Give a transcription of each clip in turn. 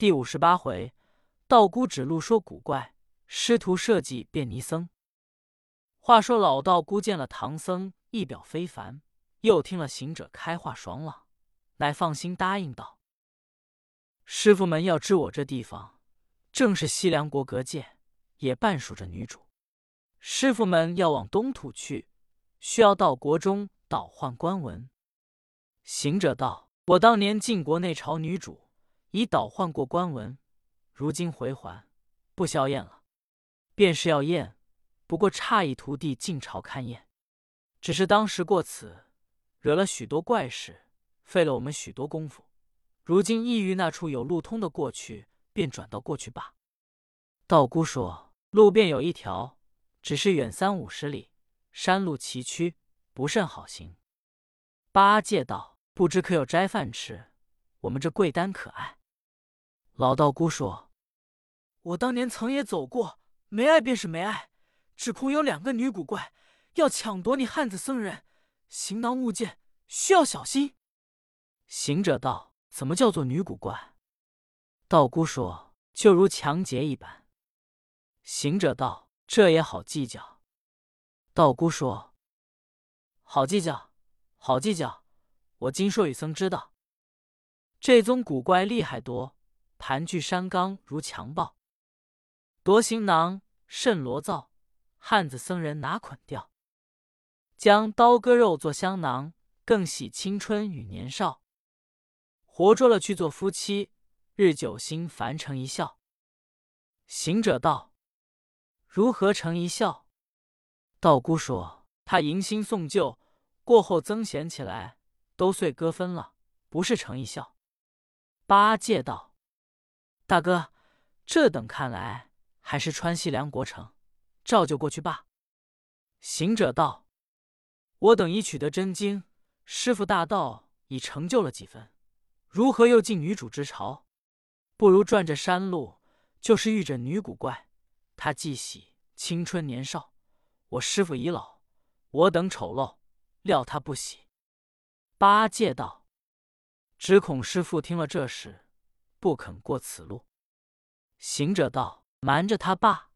第五十八回，道姑指路说古怪，师徒设计变尼僧。话说老道姑见了唐僧一表非凡，又听了行者开话爽朗，乃放心答应道：“师傅们要知我这地方正是西凉国隔界，也半属着女主。师傅们要往东土去，需要到国中倒换官文。”行者道：“我当年晋国内朝女主。”已倒换过官文，如今回还，不消验了。便是要验，不过差一徒弟进朝看验。只是当时过此，惹了许多怪事，费了我们许多功夫。如今意欲那处有路通的过去，便转到过去罢。道姑说：“路便有一条，只是远三五十里，山路崎岖，不甚好行。”八戒道：“不知可有斋饭吃？我们这贵丹可爱。”老道姑说：“我当年曾也走过，没爱便是没爱，只恐有两个女古怪要抢夺你汉子僧人，行囊物件，需要小心。”行者道：“怎么叫做女古怪？”道姑说：“就如强劫一般。”行者道：“这也好计较。”道姑说：“好计较，好计较。我今说与僧知道，这宗古怪厉害多。”盘踞山冈如强暴，夺行囊甚罗造，汉子僧人拿捆掉？将刀割肉做香囊，更喜青春与年少。活捉了去做夫妻，日久心烦成一笑。行者道：“如何成一笑？”道姑说：“他迎新送旧，过后增闲起来，都遂割分了，不是成一笑。”八戒道。大哥，这等看来，还是川西梁国城，照旧过去罢。行者道：“我等已取得真经，师傅大道已成就了几分，如何又进女主之巢？不如转着山路，就是遇着女古怪。她既喜青春年少，我师傅已老，我等丑陋，料他不喜。”八戒道：“只恐师傅听了这事。”不肯过此路。行者道：“瞒着他罢。”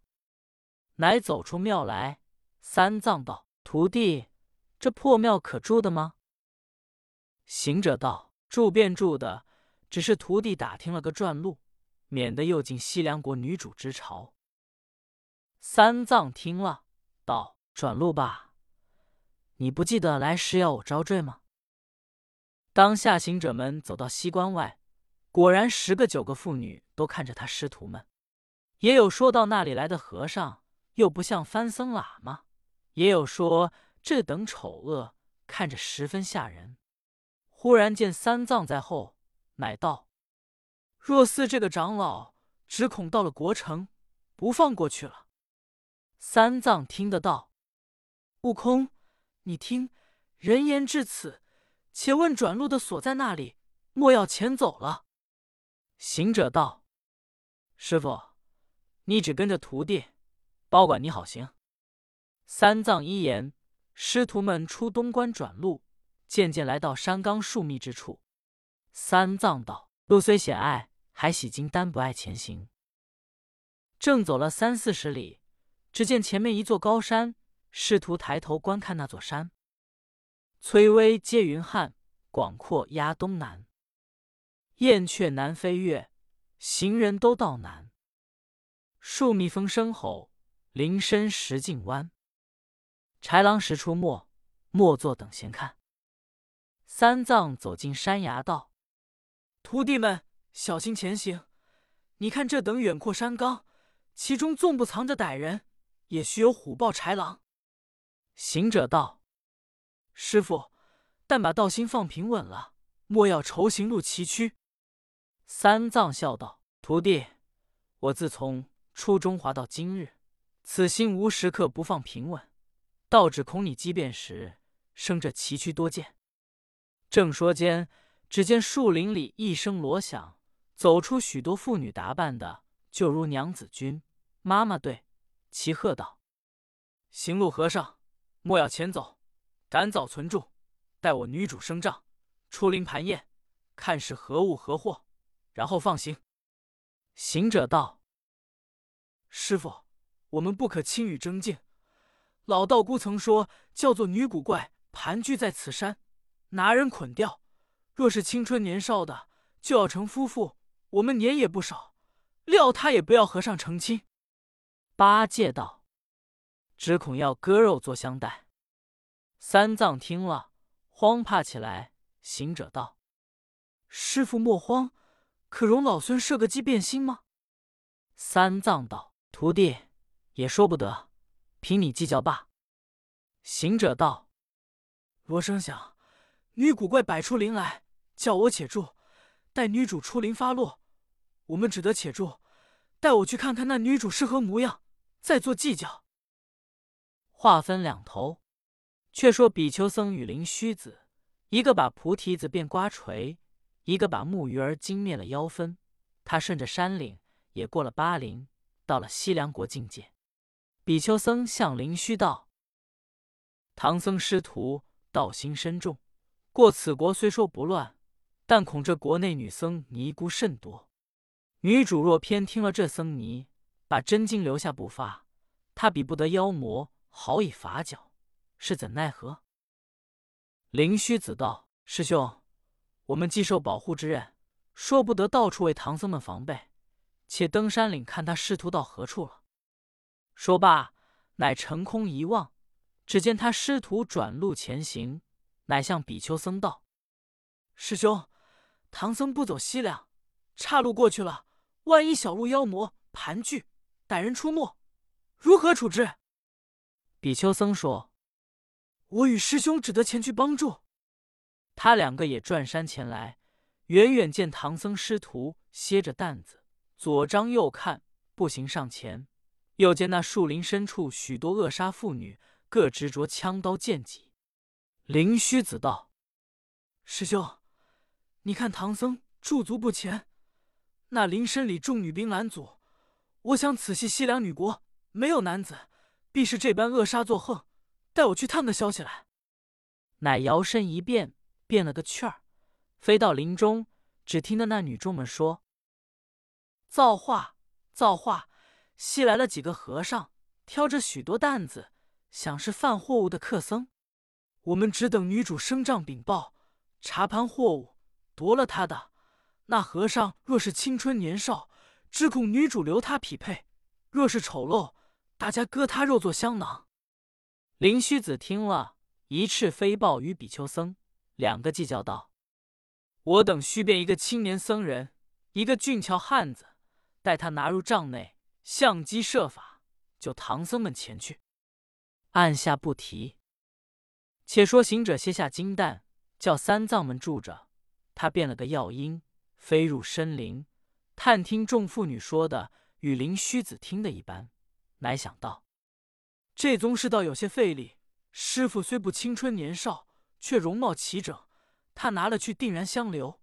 乃走出庙来。三藏道：“徒弟，这破庙可住的吗？”行者道：“住便住的，只是徒弟打听了个转路，免得又进西凉国女主之巢。”三藏听了，道：“转路吧。你不记得来时要我招赘吗？”当下行者们走到西关外。果然，十个九个妇女都看着他师徒们，也有说到那里来的和尚又不像番僧喇嘛，也有说这等丑恶，看着十分吓人。忽然见三藏在后，乃道：“若似这个长老，只恐到了国城，不放过去了。”三藏听得到：“悟空，你听，人言至此，且问转路的所在那里，莫要前走了。”行者道：“师傅，你只跟着徒弟，包管你好行。”三藏一言，师徒们出东关转路，渐渐来到山冈树密之处。三藏道：“路虽险隘，还喜金丹不爱前行。”正走了三四十里，只见前面一座高山，师徒抬头观看那座山，崔巍接云汉，广阔压东南。燕雀南飞越，行人都道难。树密风声吼，林深石径弯。豺狼时出没，莫坐等闲看。三藏走进山崖道：“徒弟们，小心前行！你看这等远阔山冈，其中纵不藏着歹人，也须有虎豹豺狼。”行者道：“师傅，但把道心放平稳了，莫要愁行路崎岖。”三藏笑道：“徒弟，我自从出中华到今日，此心无时刻不放平稳，道只恐你机变时生这崎岖多见。”正说间，只见树林里一声锣响，走出许多妇女打扮的，就如娘子军、妈妈队，齐喝道：“行路和尚，莫要前走，赶早存住，待我女主升帐，出林盘验，看是何物何货。”然后放行。行者道：“师傅，我们不可轻语争竞。老道姑曾说，叫做女古怪盘踞在此山，拿人捆掉。若是青春年少的，就要成夫妇。我们年也不少，料他也不要和尚成亲。”八戒道：“只恐要割肉做香袋。”三藏听了，慌怕起来。行者道：“师傅莫慌，可容老孙设个计变心吗？”三藏道：“徒弟也说不得，凭你计较罢。”行者道：“罗生想，女古怪摆出灵来，叫我且住，待女主出灵发落，我们只得且住，待我去看看那女主是何模样，再做计较。”话分两头，却说比丘僧与灵虚子。一个把菩提子变瓜锤，一个把木鱼儿惊灭了妖分。他顺着山岭，也过了巴陵，到了西凉国境界。比丘僧向灵虚道：“唐僧师徒道心深重，过此国虽说不乱，但恐这国内女僧尼姑甚多。女主若偏听了这僧尼，把真经留下不发，他比不得妖魔，好以法脚，是怎奈何？”灵虚子道：“师兄，我们既受保护之任，说不得到处为唐僧们防备，且登山岭看他师徒到何处了。”说罢，乃乘空一望，只见他师徒转路前行，乃向比丘僧道：“师兄，唐僧不走西凉，岔路过去了，万一小路妖魔盘踞，歹人出没，如何处置？”比丘僧说。我与师兄只得前去帮助。他两个也转山前来，远远见唐僧师徒歇着担子，左张右看，步行上前。又见那树林深处许多扼杀妇女，各执着枪刀剑戟。灵虚子道：“师兄，你看唐僧驻足不前，那林深里众女兵拦阻。我想此系西凉女国，没有男子，必是这般扼杀作横。”带我去探个消息来。乃摇身一变，变了个趣儿，飞到林中。只听得那女众们说：“造化，造化！西来了几个和尚，挑着许多担子，想是贩货物的客僧。我们只等女主升帐禀报，查盘货物，夺了他的。那和尚若是青春年少，只恐女主留他匹配；若是丑陋，大家割他肉做香囊。”灵虚子听了一翅飞报与比丘僧，两个计较道：“我等须变一个青年僧人，一个俊俏汉子，待他拿入帐内，相机设法，就唐僧们前去。按下不提。且说行者卸下金蛋，叫三藏们住着，他变了个药鹰，飞入深林，探听众妇女说的，与灵虚子听的一般，乃想到。”这宗师道有些费力，师傅虽不青春年少，却容貌齐整。他拿了去，定然相留。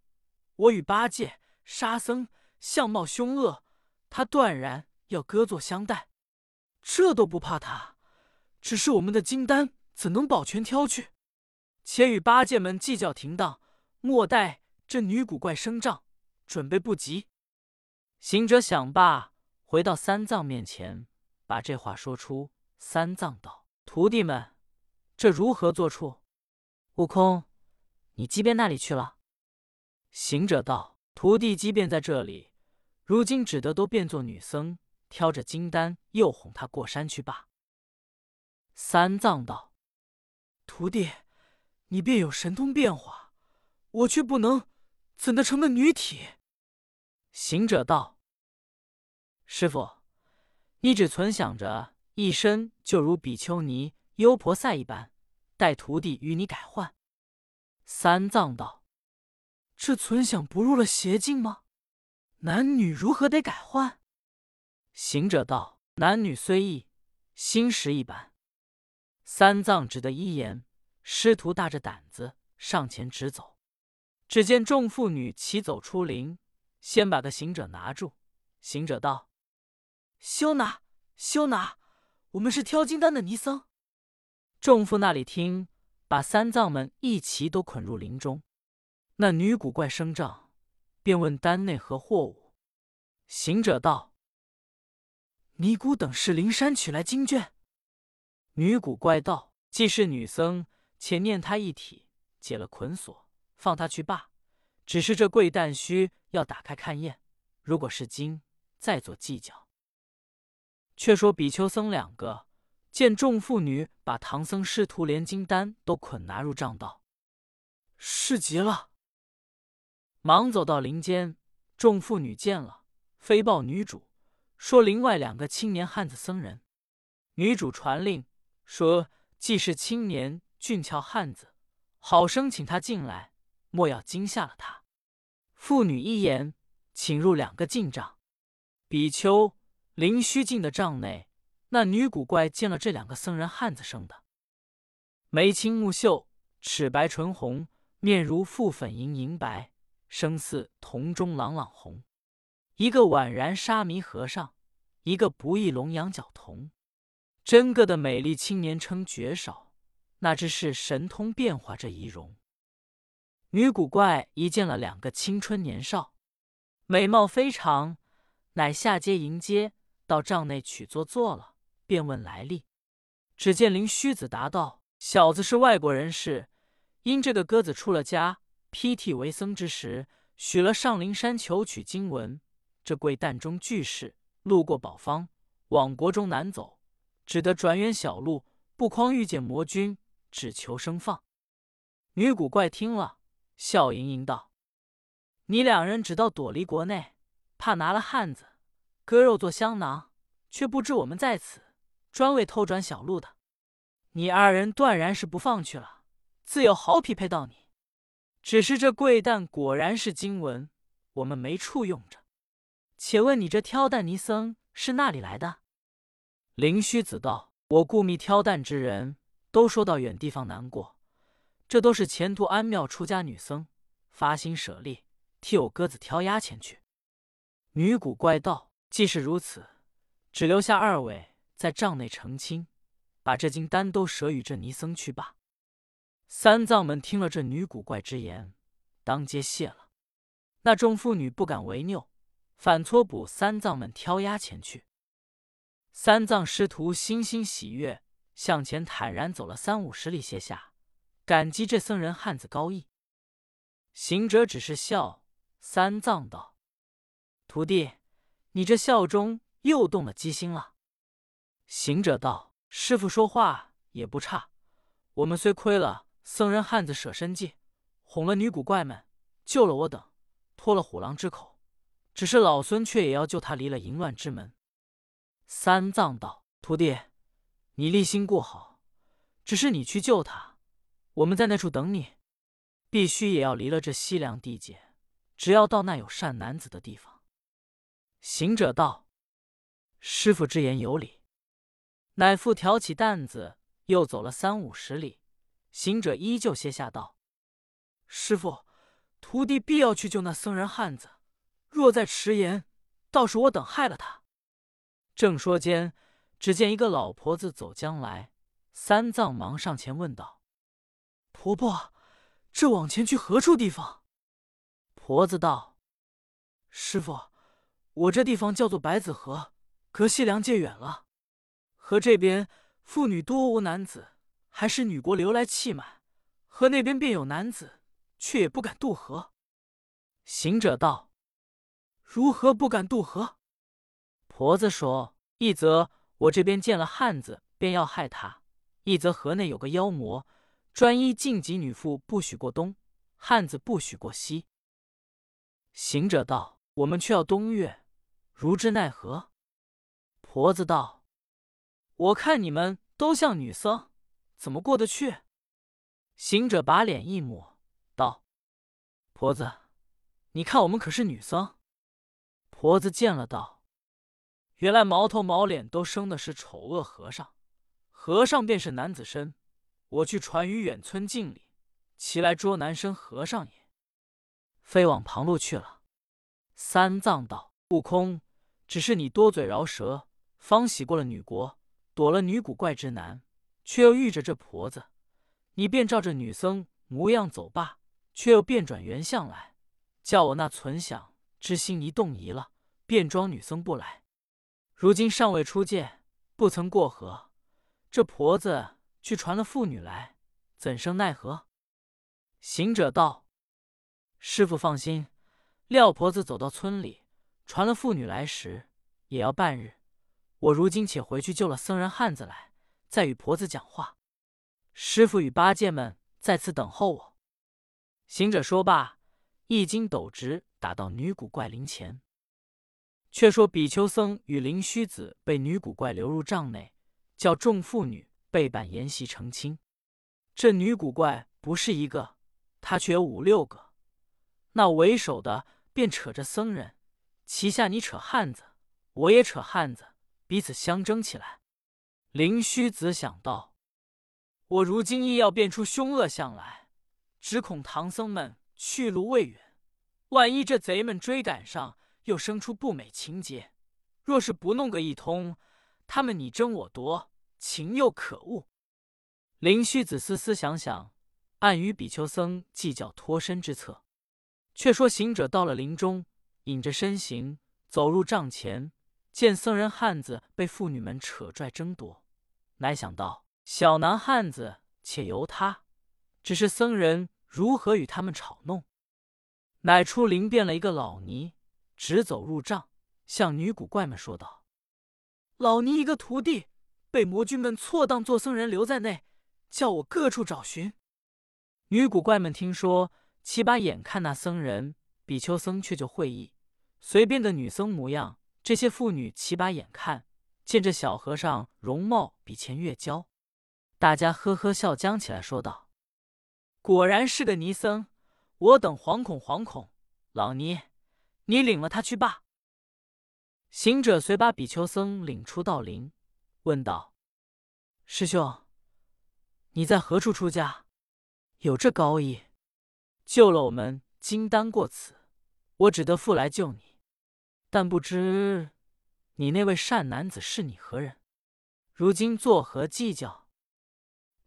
我与八戒、沙僧相貌凶恶，他断然要割作相待。这都不怕他，只是我们的金丹怎能保全挑去？且与八戒们计较停当，莫待这女古怪升帐，准备不及。行者想罢，回到三藏面前，把这话说出。三藏道：“徒弟们，这如何做处？”悟空，你即便那里去了？行者道：“徒弟即便在这里，如今只得都变作女僧，挑着金丹，又哄他过山去罢。”三藏道：“徒弟，你便有神通变化，我却不能，怎的成了女体？”行者道：“师傅，你只存想着。”一身就如比丘尼、优婆塞一般，待徒弟与你改换。三藏道：“这存想不入了邪境吗？男女如何得改换？”行者道：“男女虽异，心识一般。”三藏只得一言。师徒大着胆子上前直走，只见众妇女齐走出林，先把个行者拿住。行者道：“休拿，休拿！”我们是挑金丹的尼僧，众妇那里听，把三藏们一齐都捆入林中。那女古怪生帐，便问丹内何货物。行者道：“尼姑等是灵山取来经卷。”女古怪道：“既是女僧，且念他一体，解了捆锁，放他去罢。只是这贵旦须要打开看验，如果是经，再做计较。”却说比丘僧两个见众妇女把唐僧师徒连金丹都捆拿入帐道，是急了，忙走到林间。众妇女见了。飞报女主说：“另外两个青年汉子僧人。”女主传令说：“既是青年俊俏汉子，好生请他进来，莫要惊吓了他。”妇女一言，请入两个进帐。比丘灵虚进的帐内，那女古怪见了这两个僧人汉子生的，眉清目秀，齿白唇红，面如覆粉银银白，声似铜钟朗朗红。一个宛然沙弥和尚，一个不义龙羊角童，真个的美丽青年称绝少，那只是神通变化这仪容。女古怪一见了两个青春年少，美貌非常，乃下阶迎接，到帐内取坐坐了，便问来历。只见灵虚子答道：“小子是外国人士，因这个鸽子出了家，披剃为僧之时，许了上灵山求取经文。”这贵旦中巨士路过宝方，往国中难走，只得转远小路，不匡遇见魔君，只求生放。女古怪听了，笑盈盈道：“你两人只道躲离国内，怕拿了汉子割肉做香囊，却不知我们在此专为偷转小路的。你二人断然是不放去了，自有好匹配到你。只是这贵蛋果然是经文，我们没处用着。”且问你这挑担尼僧是那里来的？灵虚子道：“我故觅挑担之人，都说到远地方难过。这都是前途安庙出家女僧，发心舍利，替我鸽子挑鸭前去。”女古怪道：“既是如此，只留下二位在帐内成亲，把这金丹都舍与这尼僧去罢。”三藏们听了这女古怪之言，当皆谢了。那众妇女不敢违拗。反搓补三藏们挑押前去，三藏师徒欣欣喜悦，向前坦然走了三五十里，歇下，感激这僧人汉子高义。行者只是笑。三藏道：“徒弟，你这笑中又动了机心了。”行者道：“师傅说话也不差。我们虽亏了僧人汉子舍身计，哄了女古怪们，救了我等，脱了虎狼之口。”只是老孙却也要救他离了淫乱之门。三藏道：“徒弟，你立心固好，只是你去救他，我们在那处等你，必须也要离了这西凉地界，只要到那有善男子的地方。”行者道：“师傅之言有理。”乃复挑起担子，又走了三五十里。行者依旧歇下道：“师傅，徒弟必要去救那僧人汉子。”若再迟延，倒是我等害了他。正说间，只见一个老婆子走将来，三藏忙上前问道：“婆婆，这往前去何处地方？”婆子道：“师傅，我这地方叫做白子河，隔西凉界远了。河这边妇女多无男子，还是女国流来气满；河那边便有男子，却也不敢渡河。”行者道。如何不敢渡河？婆子说：“一则我这边见了汉子，便要害他；一则河内有个妖魔，专一禁忌女妇不许过东，汉子不许过西。”行者道：“我们却要东岳，如之奈何？”婆子道：“我看你们都像女僧，怎么过得去？”行者把脸一抹，道：“婆子，你看我们可是女僧？”婆子见了，道：“原来毛头毛脸都生的是丑恶和尚，和尚便是男子身。我去传于远村敬礼，其来捉男生和尚也。”飞往旁路去了。三藏道：“悟空，只是你多嘴饶舌，方洗过了女国，躲了女古怪之难，却又遇着这婆子，你便照着女僧模样走罢，却又变转原相来，叫我那存想之心一动移了。”便装女僧不来。如今尚未出界，不曾过河，这婆子去传了妇女来，怎生奈何？”行者道：“师傅放心，廖婆子走到村里，传了妇女来时，也要半日。我如今且回去救了僧人汉子来，再与婆子讲话。师傅与八戒们在此等候我。”行者说罢，一筋斗直打到女古怪灵前。却说比丘僧与灵虚子被女古怪流入帐内，叫众妇女备办筵席成亲。这女古怪不是一个。他却有五六个，那为首的便扯着僧人，旗下你扯汉子，我也扯汉子，彼此相争起来。灵虚子想到，我如今亦要变出凶恶相来，只恐唐僧们去路未远，万一这贼们追赶上，又生出不美情节。若是不弄个一通，他们你争我夺，情又可恶。灵虚子思思想想。暗与比丘僧计较脱身之策。却说行者到了林中，隐着身形走入帐前，见僧人汉子被妇女们扯拽争夺，乃想到小男汉子且由他，只是僧人如何与他们吵弄，乃出灵变了一个老尼，直走入帐，向女古怪们说道：“老尼一个徒弟被魔君们错当做僧人留在内，叫我各处找寻。”女古怪们听说，七八眼看那僧人比丘僧，却就会意，随便的女僧模样。这些妇女齐把眼看见这小和尚容貌比前越娇，大家呵呵笑僵起来，说道：“果然是个尼僧，我等惶恐惶恐。老尼，你领了他去罢。”行者遂把比丘僧领出道林，问道：“师兄，你在何处出家？”有这高义，救了我们金丹过此，我只得复来救你。但不知你那位善男子是你何人？如今作何计较？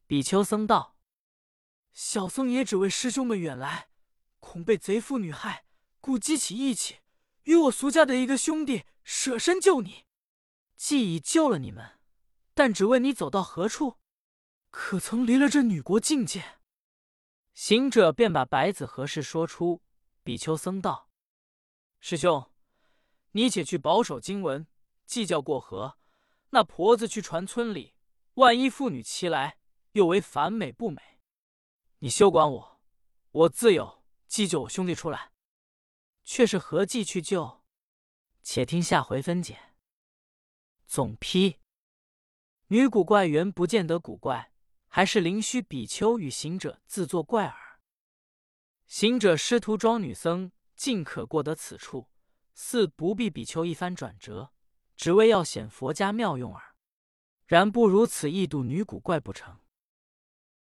比丘僧道：“小僧也只为师兄们远来，恐被贼妇女害，故激起义气，与我俗家的一个兄弟舍身救你。既已救了你们，但只问你走到何处，可曾离了这女国境界？”行者便把白子何事说出。比丘僧道：“师兄，你且去保守经文，计较过河。那婆子去传村里，万一妇女齐来，又为反美不美？你休管我，我自有计救我兄弟出来。却是何计去救？且听下回分解。总批：女古怪原不见得古怪。”还是灵虚比丘与行者自作怪耳。行者师徒装女僧，尽可过得此处，四不必比丘一番转折，只为要显佛家妙用耳。然不如此，易度女古怪不成。